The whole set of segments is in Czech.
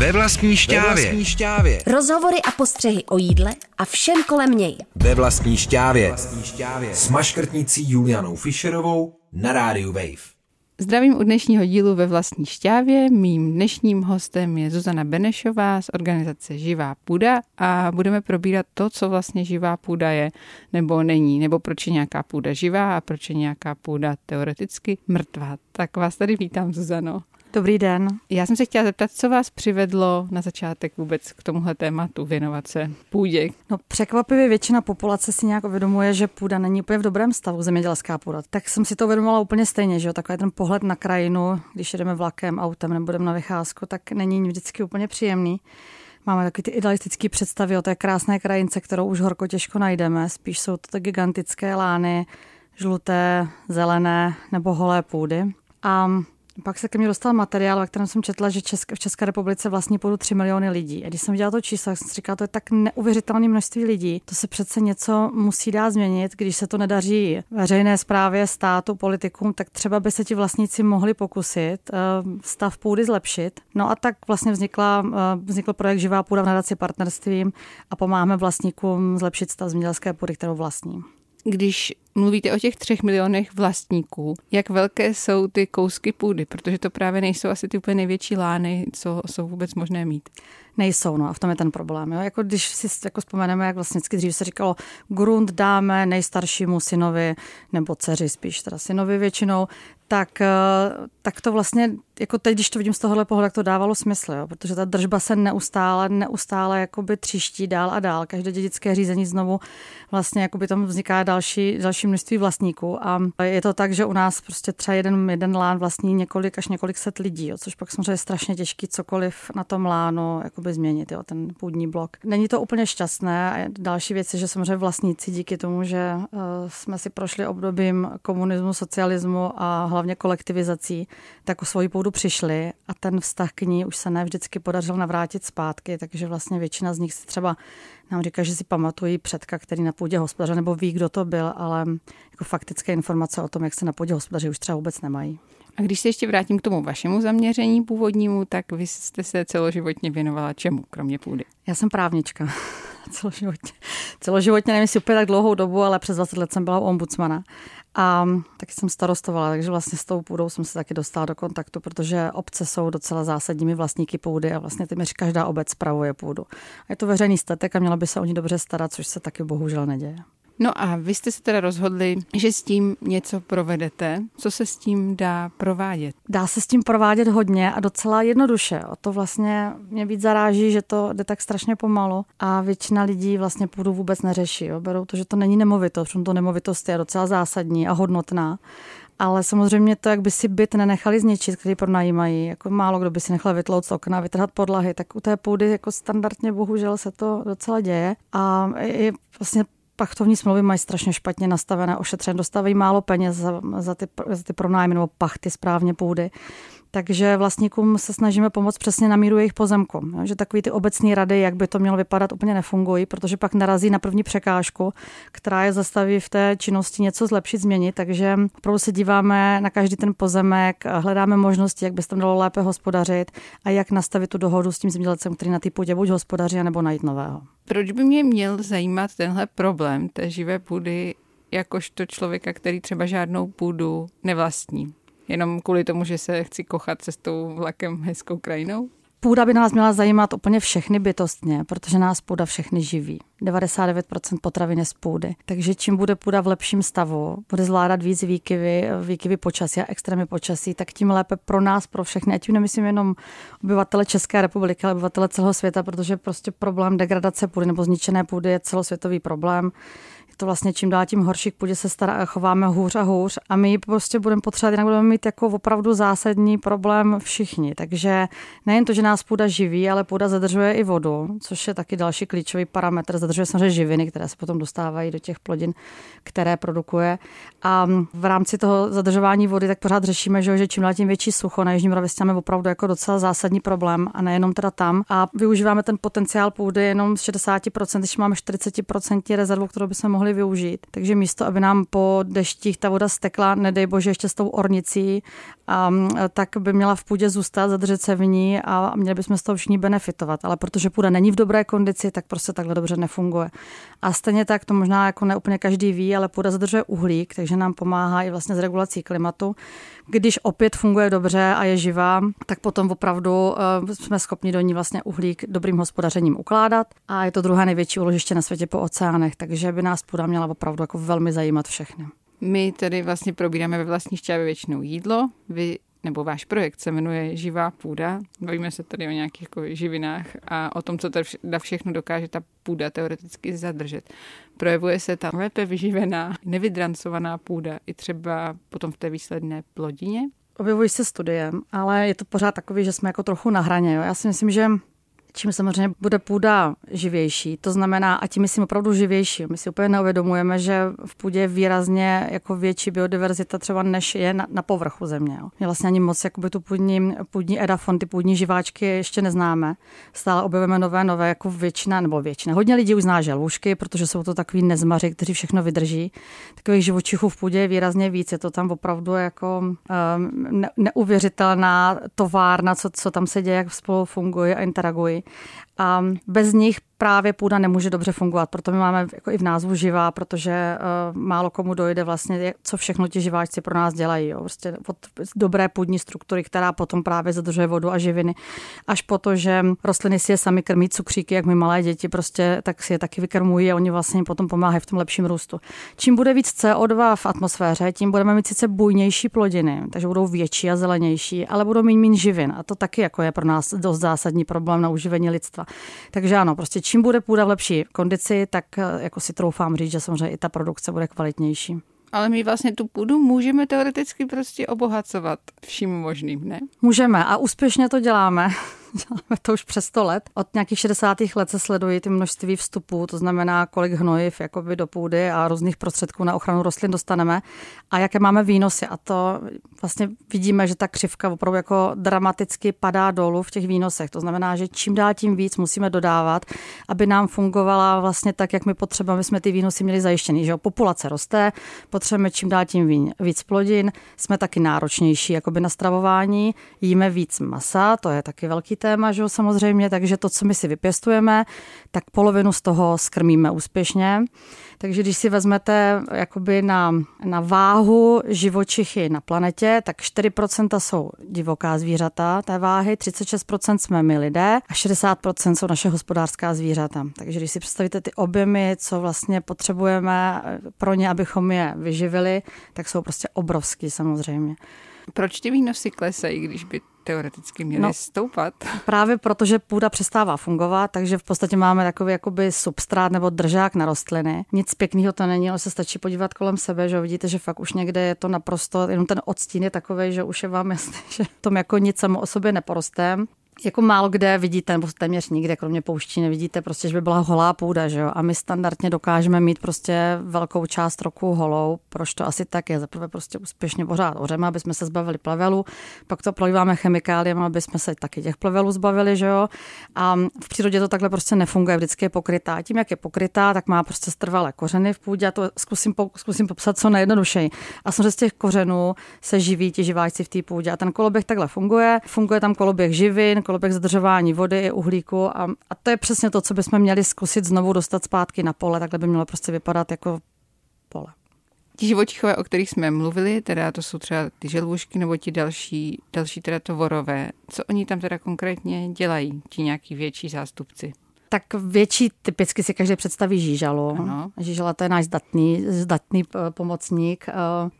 Ve vlastní šťávě. Ve vlastní šťávě. Rozhovory a postřehy o jídle a všem kolem něj. Ve vlastní šťávě. Vlastní šťávě. S maškrtnicí Julianou Fischerovou na rádiu Wave. Zdravím u dnešního dílu ve vlastní šťávě. Mým dnešním hostem je Zuzana Benešová z organizace Živá půda a budeme probírat to, co vlastně živá půda je nebo není, nebo proč je nějaká půda živá a proč je nějaká půda teoreticky mrtvá. Tak vás tady vítám, Zuzano. Dobrý den. Já jsem se chtěla zeptat, co vás přivedlo na začátek vůbec k tomuhle tématu věnovat se půdě? No překvapivě většina populace si nějak uvědomuje, že půda není úplně v dobrém stavu, zemědělská půda. Tak jsem si to uvědomovala úplně stejně, že jo, takový ten pohled na krajinu, když jedeme vlakem, autem nebo jdeme na vycházku, tak není vždycky úplně příjemný. Máme takový ty idealistické představy o té krásné krajince, kterou už horko těžko najdeme. Spíš jsou to ty gigantické lány, žluté, zelené nebo holé půdy. A pak se ke mně dostal materiál, ve kterém jsem četla, že Česk- v České republice vlastní půdu 3 miliony lidí. A když jsem viděla to číslo, tak jsem si říkala, to je tak neuvěřitelné množství lidí. To se přece něco musí dát změnit, když se to nedaří veřejné správě, státu, politikům, tak třeba by se ti vlastníci mohli pokusit uh, stav půdy zlepšit. No a tak vlastně vznikla, uh, vznikl projekt Živá půda v nadaci partnerstvím a pomáháme vlastníkům zlepšit stav zemědělské půdy, kterou vlastní. Když mluvíte o těch třech milionech vlastníků, jak velké jsou ty kousky půdy, protože to právě nejsou asi ty úplně největší lány, co jsou vůbec možné mít. Nejsou, no a v tom je ten problém. Jo? Jako když si jako vzpomeneme, jak vlastně dřív se říkalo, grunt dáme nejstaršímu synovi nebo dceři spíš, teda synovi většinou, tak, eh, tak to vlastně, jako teď, když to vidím z tohohle pohledu, tak to dávalo smysl, jo? protože ta držba se neustále, neustále jakoby tříští dál a dál. Každé dědické řízení znovu vlastně jakoby tam vzniká další, další množství vlastníků a je to tak, že u nás prostě třeba jeden, jeden lán vlastní několik až několik set lidí, jo? což pak samozřejmě je strašně těžký cokoliv na tom lánu jakoby změnit, jo? ten půdní blok. Není to úplně šťastné a další věc je, že samozřejmě vlastníci díky tomu, že uh, jsme si prošli obdobím komunismu, socialismu a hlavně kolektivizací, tak o svoji půdu přišli a ten vztah k ní už se ne vždycky podařil navrátit zpátky, takže vlastně většina z nich si třeba nám říká, že si pamatují předka, který na půdě hospodařil, nebo ví, kdo to byl, ale jako faktické informace o tom, jak se na půdě hospodaří, už třeba vůbec nemají. A když se ještě vrátím k tomu vašemu zaměření původnímu, tak vy jste se celoživotně věnovala čemu, kromě půdy? Já jsem právnička. celoživotně. Celoživotně nevím, jestli úplně tak dlouhou dobu, ale přes 20 let jsem byla u ombudsmana. A taky jsem starostovala, takže vlastně s tou půdou jsem se taky dostala do kontaktu, protože obce jsou docela zásadními vlastníky půdy a vlastně téměř každá obec spravuje půdu. A je to veřejný statek a měla by se o ní dobře starat, což se taky bohužel neděje. No a vy jste se teda rozhodli, že s tím něco provedete. Co se s tím dá provádět? Dá se s tím provádět hodně a docela jednoduše. O to vlastně mě víc zaráží, že to jde tak strašně pomalu a většina lidí vlastně půdu vůbec neřeší. Jo. Berou to, že to není nemovitost, to nemovitost je docela zásadní a hodnotná. Ale samozřejmě to, jak by si byt nenechali zničit, který pronajímají, jako málo kdo by si nechal vytlout z okna, vytrhat podlahy, tak u té půdy jako standardně bohužel se to docela děje. A je vlastně pachtovní smlouvy mají strašně špatně nastavené, ošetřené, dostávají málo peněz za, za, ty, za ty pronájmy nebo pachty správně půdy. Takže vlastníkům se snažíme pomoct přesně na míru jejich pozemku. Že takový ty obecné rady, jak by to mělo vypadat, úplně nefungují, protože pak narazí na první překážku, která je zastaví v té činnosti něco zlepšit, změnit. Takže opravdu se díváme na každý ten pozemek, hledáme možnosti, jak by se tam dalo lépe hospodařit a jak nastavit tu dohodu s tím zemědělcem, který na té půdě buď hospodaří, nebo najít nového. Proč by mě měl zajímat tenhle problém té živé půdy jakožto člověka, který třeba žádnou půdu nevlastní? Jenom kvůli tomu, že se chci kochat cestou vlakem hezkou krajinou? Půda by nás měla zajímat úplně všechny bytostně, protože nás půda všechny živí. 99% potravin je z půdy. Takže čím bude půda v lepším stavu, bude zvládat víc výkyvy, výkyvy počasí a extrémy počasí, tak tím lépe pro nás, pro všechny. A tím nemyslím jenom obyvatele České republiky, ale obyvatele celého světa, protože prostě problém degradace půdy nebo zničené půdy je celosvětový problém to vlastně čím dál tím horší k půdě se stará, chováme hůř a hůř a my prostě budeme potřebovat, jinak budeme mít jako opravdu zásadní problém všichni. Takže nejen to, že nás půda živí, ale půda zadržuje i vodu, což je taky další klíčový parametr. Zadržuje samozřejmě živiny, které se potom dostávají do těch plodin, které produkuje. A v rámci toho zadržování vody tak pořád řešíme, že, čím dál tím větší sucho na Jižním Moravě máme opravdu jako docela zásadní problém a nejenom teda tam. A využíváme ten potenciál půdy jenom z 60%, když máme 40% rezervu, kterou bychom mohli mohli využít. Takže místo, aby nám po deštích ta voda stekla, nedej bože ještě s tou ornicí, a, tak by měla v půdě zůstat, zadržet se v ní a měli bychom z toho všichni benefitovat. Ale protože půda není v dobré kondici, tak prostě takhle dobře nefunguje. A stejně tak to možná jako neúplně každý ví, ale půda zadržuje uhlík, takže nám pomáhá i vlastně s regulací klimatu. Když opět funguje dobře a je živá, tak potom opravdu uh, jsme schopni do ní vlastně uhlík dobrým hospodařením ukládat. A je to druhé největší úložiště na světě po oceánech, takže by nás půda měla opravdu jako velmi zajímat všechny. My tedy vlastně probíráme ve vlastní šťávě většinou jídlo. Vy nebo váš projekt se jmenuje Živá půda. Bavíme se tady o nějakých jako živinách a o tom, co ta všechno dokáže ta půda teoreticky zadržet. Projevuje se ta lépe vyživená, nevydrancovaná půda i třeba potom v té výsledné plodině? Objevují se studiem, ale je to pořád takový, že jsme jako trochu na hraně. Jo. Já si myslím, že čím samozřejmě bude půda živější. To znamená, a tím myslím opravdu živější. My si úplně neuvědomujeme, že v půdě je výrazně jako větší biodiverzita třeba než je na, na povrchu země. My vlastně ani moc jakoby tu půdní, půdní edafon, ty půdní živáčky ještě neznáme. Stále objevujeme nové, nové jako většina, nebo většina. Hodně lidí už zná želvušky, protože jsou to takový nezmaři, kteří všechno vydrží. Takových živočichů v půdě je výrazně víc. Je to tam opravdu jako um, ne, neuvěřitelná továrna, co, co tam se děje, jak spolu fungují a interagují. A bez nich právě půda nemůže dobře fungovat. Proto my máme jako i v názvu živá, protože uh, málo komu dojde vlastně, co všechno ti živáčci pro nás dělají. Jo. Prostě od dobré půdní struktury, která potom právě zadržuje vodu a živiny, až po to, že rostliny si je sami krmí cukříky, jak my malé děti, prostě tak si je taky vykrmují a oni vlastně potom pomáhají v tom lepším růstu. Čím bude víc CO2 v atmosféře, tím budeme mít sice bujnější plodiny, takže budou větší a zelenější, ale budou méně živin. A to taky jako je pro nás dost zásadní problém na uživení lidstva. Takže ano, prostě čím bude půda v lepší kondici, tak eh, jako si troufám říct, že samozřejmě i ta produkce bude kvalitnější. Ale my vlastně tu půdu můžeme teoreticky prostě obohacovat vším možným, ne? Můžeme a úspěšně to děláme. děláme to už přes 100 let. Od nějakých 60. let se sledují ty množství vstupů, to znamená, kolik hnojiv jakoby do půdy a různých prostředků na ochranu rostlin dostaneme a jaké máme výnosy. A to vlastně vidíme, že ta křivka opravdu jako dramaticky padá dolů v těch výnosech. To znamená, že čím dál tím víc musíme dodávat, aby nám fungovala vlastně tak, jak my potřebujeme, jsme ty výnosy měli zajištěný. Že jo? Populace roste, potřebujeme čím dál tím víc plodin, jsme taky náročnější jakoby na stravování, jíme víc masa, to je taky velký téma, že jo, samozřejmě, takže to, co my si vypěstujeme, tak polovinu z toho skrmíme úspěšně. Takže když si vezmete jakoby na, na váhu živočichy na planetě, tak 4% jsou divoká zvířata té váhy, 36% jsme my lidé a 60% jsou naše hospodářská zvířata. Takže když si představíte ty objemy, co vlastně potřebujeme pro ně, abychom je vyživili, tak jsou prostě obrovský samozřejmě. Proč ty výnosy klesají, když by teoreticky měly no, stoupat? Právě proto, že půda přestává fungovat, takže v podstatě máme takový jakoby substrát nebo držák na rostliny. Nic pěkného to není, ale se stačí podívat kolem sebe, že vidíte, že fakt už někde je to naprosto, jenom ten odstín je takový, že už je vám jasné, že tom jako nic samo o sobě neporoste jako málo kde vidíte, nebo téměř nikde, kromě pouští, nevidíte prostě, že by byla holá půda, že jo? A my standardně dokážeme mít prostě velkou část roku holou, proč to asi tak je. Zaprvé prostě úspěšně pořád ořeme, aby jsme se zbavili plevelu, pak to prolíváme chemikáliemi, aby jsme se taky těch plevelů zbavili, že jo? A v přírodě to takhle prostě nefunguje, vždycky je pokrytá. Tím, jak je pokrytá, tak má prostě strvalé kořeny v půdě a to zkusím, po, zkusím popsat co nejjednodušeji. A samozřejmě z těch kořenů se živí ti živáčci v té půdě. A ten koloběh takhle funguje. Funguje tam koloběh živin, koloběh zadržování vody i uhlíku a, a to je přesně to, co bychom měli zkusit znovu dostat zpátky na pole, takhle by mělo prostě vypadat jako pole. Ti živočichové, o kterých jsme mluvili, teda to jsou třeba ty želvušky nebo ti další, další teda tovorové, co oni tam teda konkrétně dělají, ti nějaký větší zástupci? Tak větší typicky si každý představí žížalu. Ano. Žížala to je náš zdatný, zdatný eh, pomocník. Eh,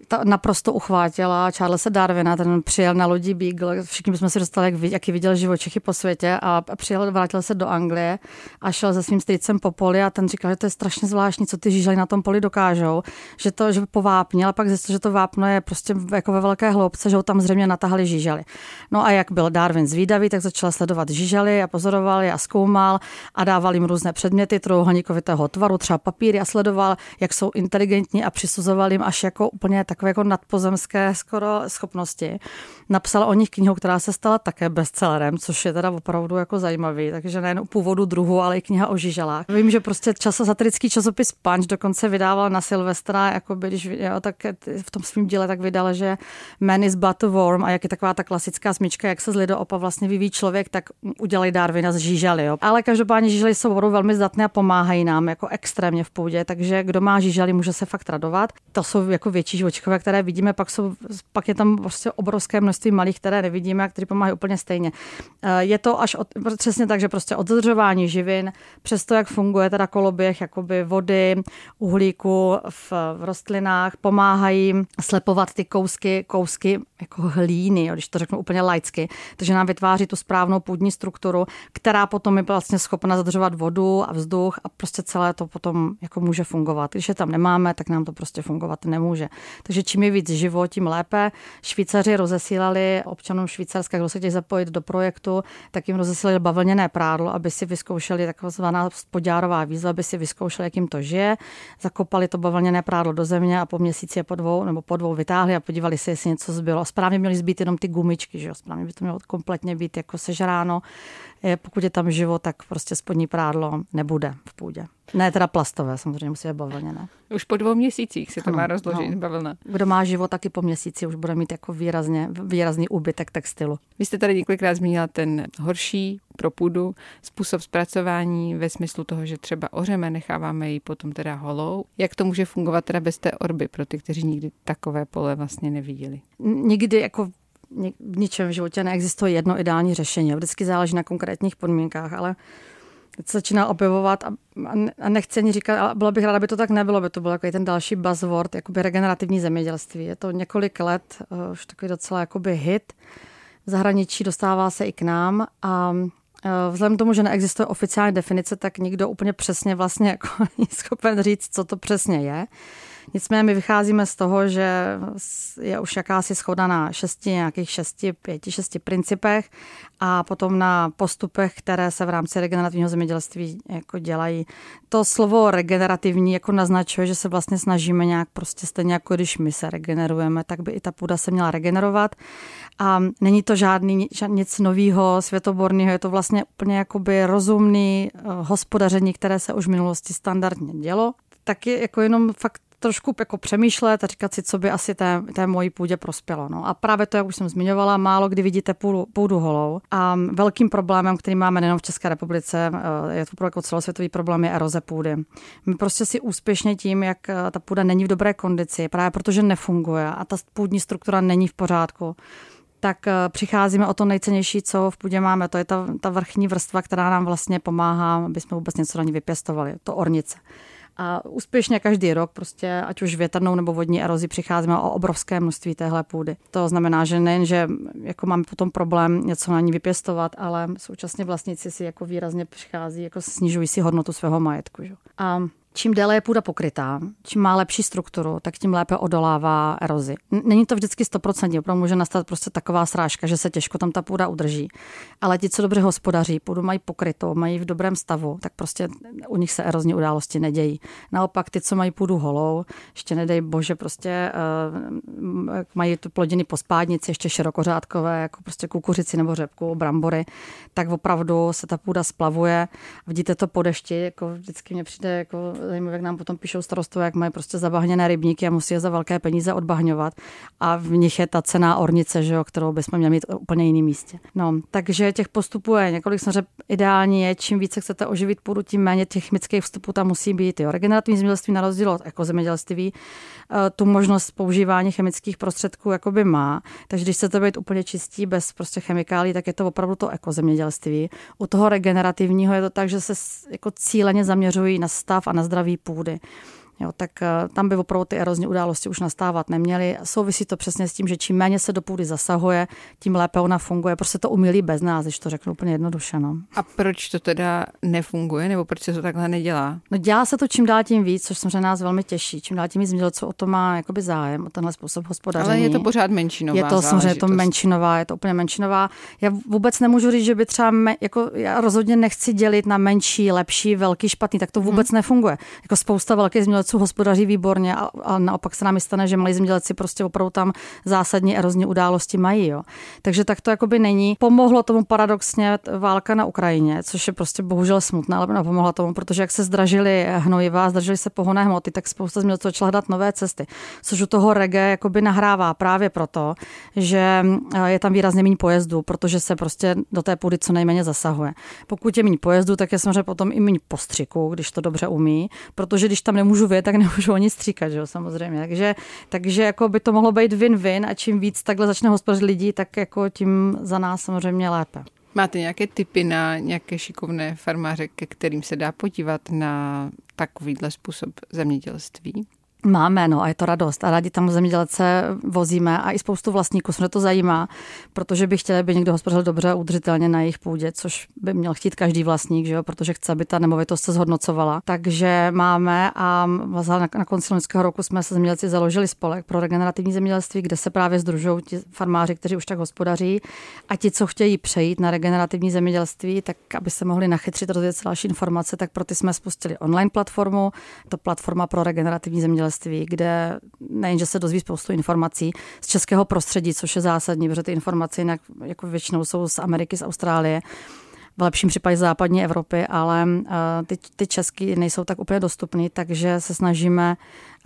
ta naprosto uchvátila Charlesa Darwina, ten přijel na lodi Beagle, všichni jsme si dostali, jak, jaký viděl živočichy po světě a přijel, vrátil se do Anglie a šel se svým strýcem po poli a ten říkal, že to je strašně zvláštní, co ty žížaly na tom poli dokážou, že to, že povápně, ale pak zjistil, že to vápno je prostě jako ve velké hloubce, že ho tam zřejmě natahali žížaly. No a jak byl Darwin zvídavý, tak začal sledovat žížaly a pozoroval je a zkoumal a dával jim různé předměty trojuhelníkovitého tvaru, třeba papíry a sledoval, jak jsou inteligentní a přisuzoval jim až jako úplně takové jako nadpozemské skoro schopnosti. Napsal o nich knihu, která se stala také bestsellerem, což je teda opravdu jako zajímavý, takže nejen u původu druhu, ale i kniha o žiželách. Vím, že prostě čas, satirický časopis Punch dokonce vydával na Silvestra, jako by, když jo, tak v tom svém díle tak vydal, že Man is but a worm a jak je taková ta klasická smyčka, jak se z lido vlastně vyvíjí člověk, tak udělají Darwina z žížaly. Jo. Ale každopádně žížaly jsou opravdu velmi zdatné a pomáhají nám jako extrémně v půdě, takže kdo má žížaly, může se fakt radovat. To jsou jako větší živočichové, které vidíme, pak, jsou, pak je tam prostě obrovské množství malých, které nevidíme a které pomáhají úplně stejně. Eh, je to až od, přesně tak, že prostě od zadržování živin, přes to, jak funguje teda koloběh jakoby vody, uhlíku v, v rostlinách, pomáhají slepovat ty kousky, kousky jako hlíny, jo, když to řeknu úplně laicky, takže nám vytváří tu správnou půdní strukturu, která potom je vlastně schopna zadržovat vodu a vzduch a prostě celé to potom jako může fungovat. Když je tam nemáme, tak nám to prostě fungovat nemůže. Takže čím je víc život, tím lépe. Švýcaři rozesílali občanům Švýcarska, kdo se chtějí zapojit do projektu, tak jim rozesílali bavlněné prádlo, aby si vyzkoušeli takzvaná podjárová výzva, aby si vyzkoušeli, jak jim to žije. Zakopali to bavlněné prádlo do země a po měsíci je po dvou nebo po dvou vytáhli a podívali se, jestli něco zbylo. A správně měli zbýt jenom ty gumičky, že jo? správně by to mělo kompletně být jako sežráno. Pokud je tam život, tak prostě spodní prádlo nebude v půdě. Ne teda plastové, samozřejmě musí být bavlněné. Už po dvou měsících se to ano, má rozložit no. bavlna. Kdo má život, taky po měsíci už bude mít jako výrazně, výrazný úbytek textilu. Vy jste tady několikrát zmínila ten horší pro půdu způsob zpracování ve smyslu toho, že třeba ořeme, necháváme ji potom teda holou. Jak to může fungovat teda bez té orby pro ty, kteří nikdy takové pole vlastně neviděli? Nikdy jako v ničem v životě neexistuje jedno ideální řešení. Vždycky záleží na konkrétních podmínkách, ale začíná objevovat a, a nechci ani říkat, ale byla bych ráda, aby to tak nebylo, aby to byl jako ten další buzzword, jakoby regenerativní zemědělství. Je to několik let, uh, už takový docela jakoby hit. V zahraničí dostává se i k nám a uh, Vzhledem k tomu, že neexistuje oficiální definice, tak nikdo úplně přesně vlastně jako není schopen říct, co to přesně je. Nicméně my vycházíme z toho, že je už jakási schoda na šesti, nějakých šesti, pěti, šesti principech a potom na postupech, které se v rámci regenerativního zemědělství jako dělají. To slovo regenerativní jako naznačuje, že se vlastně snažíme nějak prostě stejně jako když my se regenerujeme, tak by i ta půda se měla regenerovat. A není to žádný, nic nového, světoborného, je to vlastně úplně jakoby rozumný eh, hospodaření, které se už v minulosti standardně dělo. Taky jako jenom fakt trošku jako přemýšlet a říkat si, co by asi té, té mojí půdě prospělo. No. A právě to, jak už jsem zmiňovala, málo kdy vidíte půdu, půdu holou. A velkým problémem, který máme nejen v České republice, eh, je to jako celosvětový problém, je eroze půdy. My prostě si úspěšně tím, jak eh, ta půda není v dobré kondici, právě protože nefunguje a ta půdní struktura není v pořádku, tak eh, přicházíme o to nejcennější, co v půdě máme. To je ta, ta vrchní vrstva, která nám vlastně pomáhá, aby jsme vůbec něco na ní vypěstovali. To ornice. A úspěšně každý rok, prostě, ať už větrnou nebo vodní erozi, přicházíme o obrovské množství téhle půdy. To znamená, že nejen, že jako máme potom problém něco na ní vypěstovat, ale současně vlastníci si jako výrazně přichází, jako snižují si hodnotu svého majetku. Že? A Čím déle je půda pokrytá, čím má lepší strukturu, tak tím lépe odolává erozi. Není to vždycky 100%, opravdu může nastat prostě taková srážka, že se těžko tam ta půda udrží. Ale ti, co dobře hospodaří, půdu mají pokrytou, mají v dobrém stavu, tak prostě u nich se erozní události nedějí. Naopak ty, co mají půdu holou, ještě nedej bože, prostě uh, mají tu plodiny po spádnici, ještě širokořádkové, jako prostě kukuřici nebo řepku, brambory, tak opravdu se ta půda splavuje. Vidíte to po dešti, jako vždycky mě přijde jako zajímavé, jak nám potom píšou starostové, jak mají prostě zabahněné rybníky a musí je za velké peníze odbahňovat. A v nich je ta cená ornice, že jo, kterou bychom měli mít úplně jiném místě. No, takže těch postupů je několik, samozřejmě ideální je, čím více chcete oživit půdu, tím méně těch chemických vstupů tam musí být. Jo. Regenerativní zemědělství na rozdíl od ekozemědělství eh, tu možnost používání chemických prostředků jakoby má. Takže když chcete být úplně čistí bez prostě chemikálí, tak je to opravdu to ekozemědělství. U toho regenerativního je to tak, že se jako cíleně zaměřují na stav a na zdraví půdy. Jo, tak eh, tam by opravdu ty erozní události už nastávat neměly. Souvisí to přesně s tím, že čím méně se do půdy zasahuje, tím lépe ona funguje. Prostě to umílí bez nás, když to řeknu úplně jednoduše. No. A proč to teda nefunguje, nebo proč se to takhle nedělá? No dělá se to čím dál tím víc, což samozřejmě nás velmi těší. Čím dál tím víc zemědělců o to má jakoby zájem, o tenhle způsob hospodaření. Ale je to pořád menšinová Je to samozřejmě to menšinová, je to úplně menšinová. Já vůbec nemůžu říct, že by třeba, me, jako já rozhodně nechci dělit na menší, lepší, velký, špatný, tak to vůbec hmm. nefunguje. Jako spousta velkých zemědělců hospodaří výborně a, a naopak se nám stane, že malí zemědělci prostě opravdu tam zásadní erozní události mají. Jo. Takže tak to jakoby není. Pomohlo tomu paradoxně válka na Ukrajině, což je prostě bohužel smutné, ale nepomohla tomu, protože jak se zdražily hnojiva, zdražily se pohonné hmoty, tak spousta zemědělců začala hledat nové cesty. Což u toho rege jakoby nahrává právě proto, že je tam výrazně méně pojezdů, protože se prostě do té půdy co nejméně zasahuje. Pokud je méně pojezdů, tak je samozřejmě potom i méně postřiku, když to dobře umí, protože když tam nemůžu vědět, tak nemůžu ani stříkat, že jo, samozřejmě. Takže, takže jako by to mohlo být win-win a čím víc takhle začne hospodařit lidí, tak jako tím za nás samozřejmě lépe. Máte nějaké typy na nějaké šikovné farmáře, ke kterým se dá podívat na takovýhle způsob zemědělství? Máme, no a je to radost. A rádi tam zemědělce vozíme a i spoustu vlastníků se to zajímá, protože by chtěli, aby někdo hospodařil dobře a udržitelně na jejich půdě, což by měl chtít každý vlastník, že jo? protože chce, aby ta nemovitost se zhodnocovala. Takže máme a vlastně na, na konci loňského roku jsme se zemědělci založili spolek pro regenerativní zemědělství, kde se právě združují ti farmáři, kteří už tak hospodaří a ti, co chtějí přejít na regenerativní zemědělství, tak aby se mohli nachytřit, rozvíjet další informace, tak pro ty jsme spustili online platformu, to platforma pro regenerativní zemědělství zemědělství, kde nejenže se dozví spoustu informací z českého prostředí, což je zásadní, protože ty informace jinak jako většinou jsou z Ameriky, z Austrálie, v lepším případě z západní Evropy, ale uh, ty, ty česky nejsou tak úplně dostupné, takže se snažíme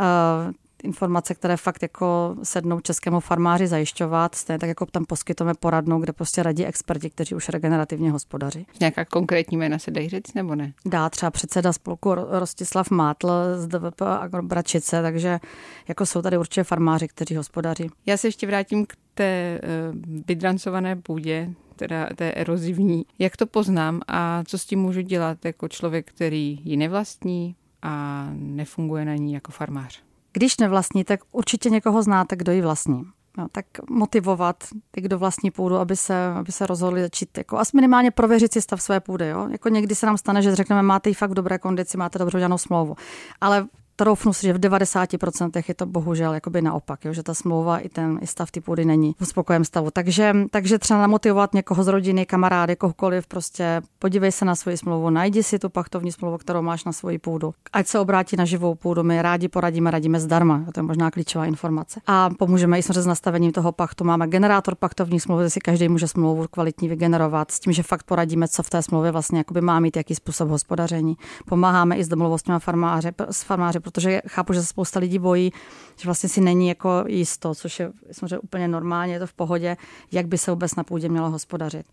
uh, informace, které fakt jako sednou českému farmáři zajišťovat, stejně tak jako tam poskytujeme poradnou, kde prostě radí experti, kteří už regenerativně hospodaří. Nějaká konkrétní jména se dají říct nebo ne? Dá třeba předseda spolku Rostislav Mátl z DVP Agrobračice, takže jako jsou tady určitě farmáři, kteří hospodaří. Já se ještě vrátím k té uh, vydrancované půdě, teda té erozivní. Jak to poznám a co s tím můžu dělat jako člověk, který ji nevlastní a nefunguje na ní jako farmář? Když nevlastní, tak určitě někoho znáte, kdo ji vlastní. No, tak motivovat ty, kdo vlastní půdu, aby se, aby se rozhodli začít, jako minimálně prověřit si stav své půdy. Jo? Jako někdy se nám stane, že řekneme, máte ji fakt v dobré kondici, máte dobře udělanou smlouvu. Ale troufnu si, že v 90% je to bohužel jakoby naopak, jo, že ta smlouva i ten i stav ty půdy není v spokojem stavu. Takže, takže třeba namotivovat někoho z rodiny, kamarády, kohokoliv, prostě podívej se na svoji smlouvu, najdi si tu pachtovní smlouvu, kterou máš na svoji půdu. Ať se obrátí na živou půdu, my rádi poradíme, radíme zdarma, to je možná klíčová informace. A pomůžeme i s nastavením toho pachtu. Máme generátor pachtovní smlouvy, si každý může smlouvu kvalitní vygenerovat, s tím, že fakt poradíme, co v té smlouvě vlastně má mít, jaký způsob hospodaření. Pomáháme i s domluvostmi farmáře, s farmáři, protože chápu, že se spousta lidí bojí, že vlastně si není jako jisto, což je samozřejmě úplně normálně, je to v pohodě, jak by se vůbec na půdě mělo hospodařit.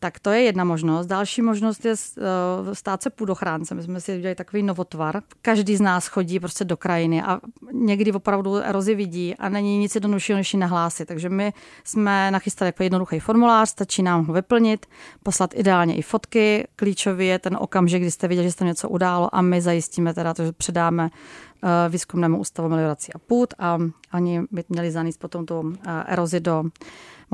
Tak to je jedna možnost. Další možnost je eh, stát se půdochránce. My jsme si udělali takový novotvar. Každý z nás chodí prostě do krajiny a někdy opravdu erozi vidí a není nic jednoduššího, než ji nahlásit. Takže my jsme nachystali jako jednoduchý formulář, stačí nám ho vyplnit, poslat ideálně i fotky. Klíčový je ten okamžik, kdy jste viděli, že se něco událo a my zajistíme teda to, že předáme výzkumnému ústavu meliorací a půd a oni by měli zanést potom tu eh, erozi do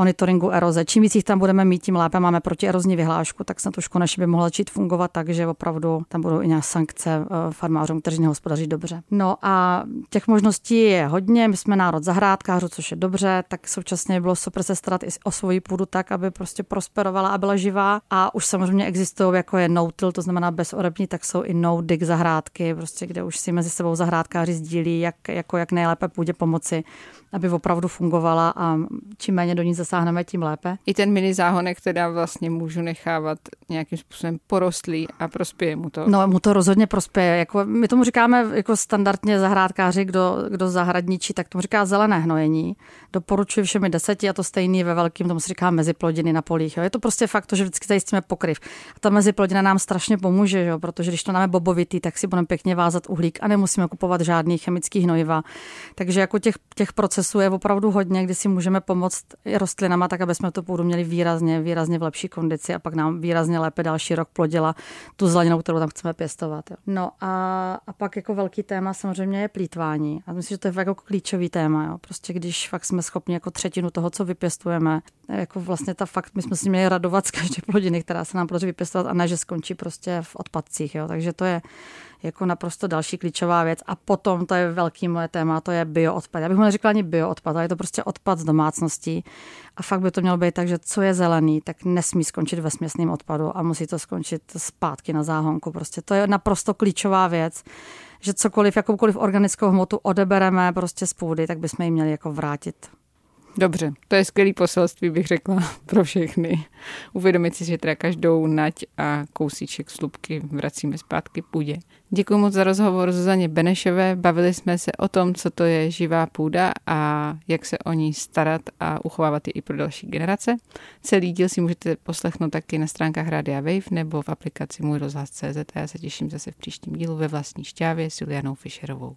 monitoringu eroze. Čím víc jich tam budeme mít, tím lépe máme protierozní vyhlášku, tak snad už konečně by mohla začít fungovat tak, že opravdu tam budou i nějaké sankce eh, farmářům, kteří nehospodaří dobře. No a těch možností je hodně. My jsme národ zahrádkářů, což je dobře, tak současně bylo super se starat i o svoji půdu tak, aby prostě prosperovala a byla živá. A už samozřejmě existují, jako je no-till, to znamená bez orební, tak jsou i no-dig zahrádky, prostě, kde už si mezi sebou zahrádkáři sdílí, jak, jako jak nejlépe půdě pomoci, aby opravdu fungovala a čím méně do ní zasáhneme, tím lépe. I ten mini záhonek teda vlastně můžu nechávat nějakým způsobem porostlý a prospěje mu to. No, mu to rozhodně prospěje. Jako, my tomu říkáme jako standardně zahrádkáři, kdo, kdo zahradničí, tak tomu říká zelené hnojení. Doporučuji všemi deseti a to stejný ve velkým, tomu se říká meziplodiny na polích. Jo. Je to prostě fakt to, že vždycky zajistíme pokryv. A ta meziplodina nám strašně pomůže, jo, protože když to máme bobovitý, tak si budeme pěkně vázat uhlík a nemusíme kupovat žádný chemický hnojiva. Takže jako těch, těch procesů je opravdu hodně, kdy si můžeme pomoct i rostlinama, tak aby jsme to půdu měli výrazně, výrazně v lepší kondici a pak nám výrazně lépe další rok plodila tu zeleninu, kterou tam chceme pěstovat. Jo. No a, a pak jako velký téma samozřejmě je plítvání. A myslím, že to je jako klíčový téma. Jo. Prostě když fakt jsme schopni jako třetinu toho, co vypěstujeme, jako vlastně ta fakt, my jsme si měli radovat z každé plodiny, která se nám podaří vypěstovat a ne, že skončí prostě v odpadcích. Jo. Takže to je jako naprosto další klíčová věc. A potom to je velký moje téma, to je bioodpad. Já bych mu neřekla ani bioodpad, ale je to prostě odpad z domácností. A fakt by to mělo být tak, že co je zelený, tak nesmí skončit ve směsném odpadu a musí to skončit zpátky na záhonku. Prostě to je naprosto klíčová věc že cokoliv, jakoukoliv organickou hmotu odebereme prostě z půdy, tak bychom ji měli jako vrátit Dobře, to je skvělý poselství, bych řekla, pro všechny. Uvědomit si, že teda každou nať a kousíček slupky vracíme zpátky půdě. Děkuji moc za rozhovor Zuzaně Benešové. Bavili jsme se o tom, co to je živá půda a jak se o ní starat a uchovávat ji i pro další generace. Celý díl si můžete poslechnout taky na stránkách Radia Wave nebo v aplikaci Můj rozhlas.cz a já se těším zase v příštím dílu ve vlastní šťávě s Julianou Fischerovou.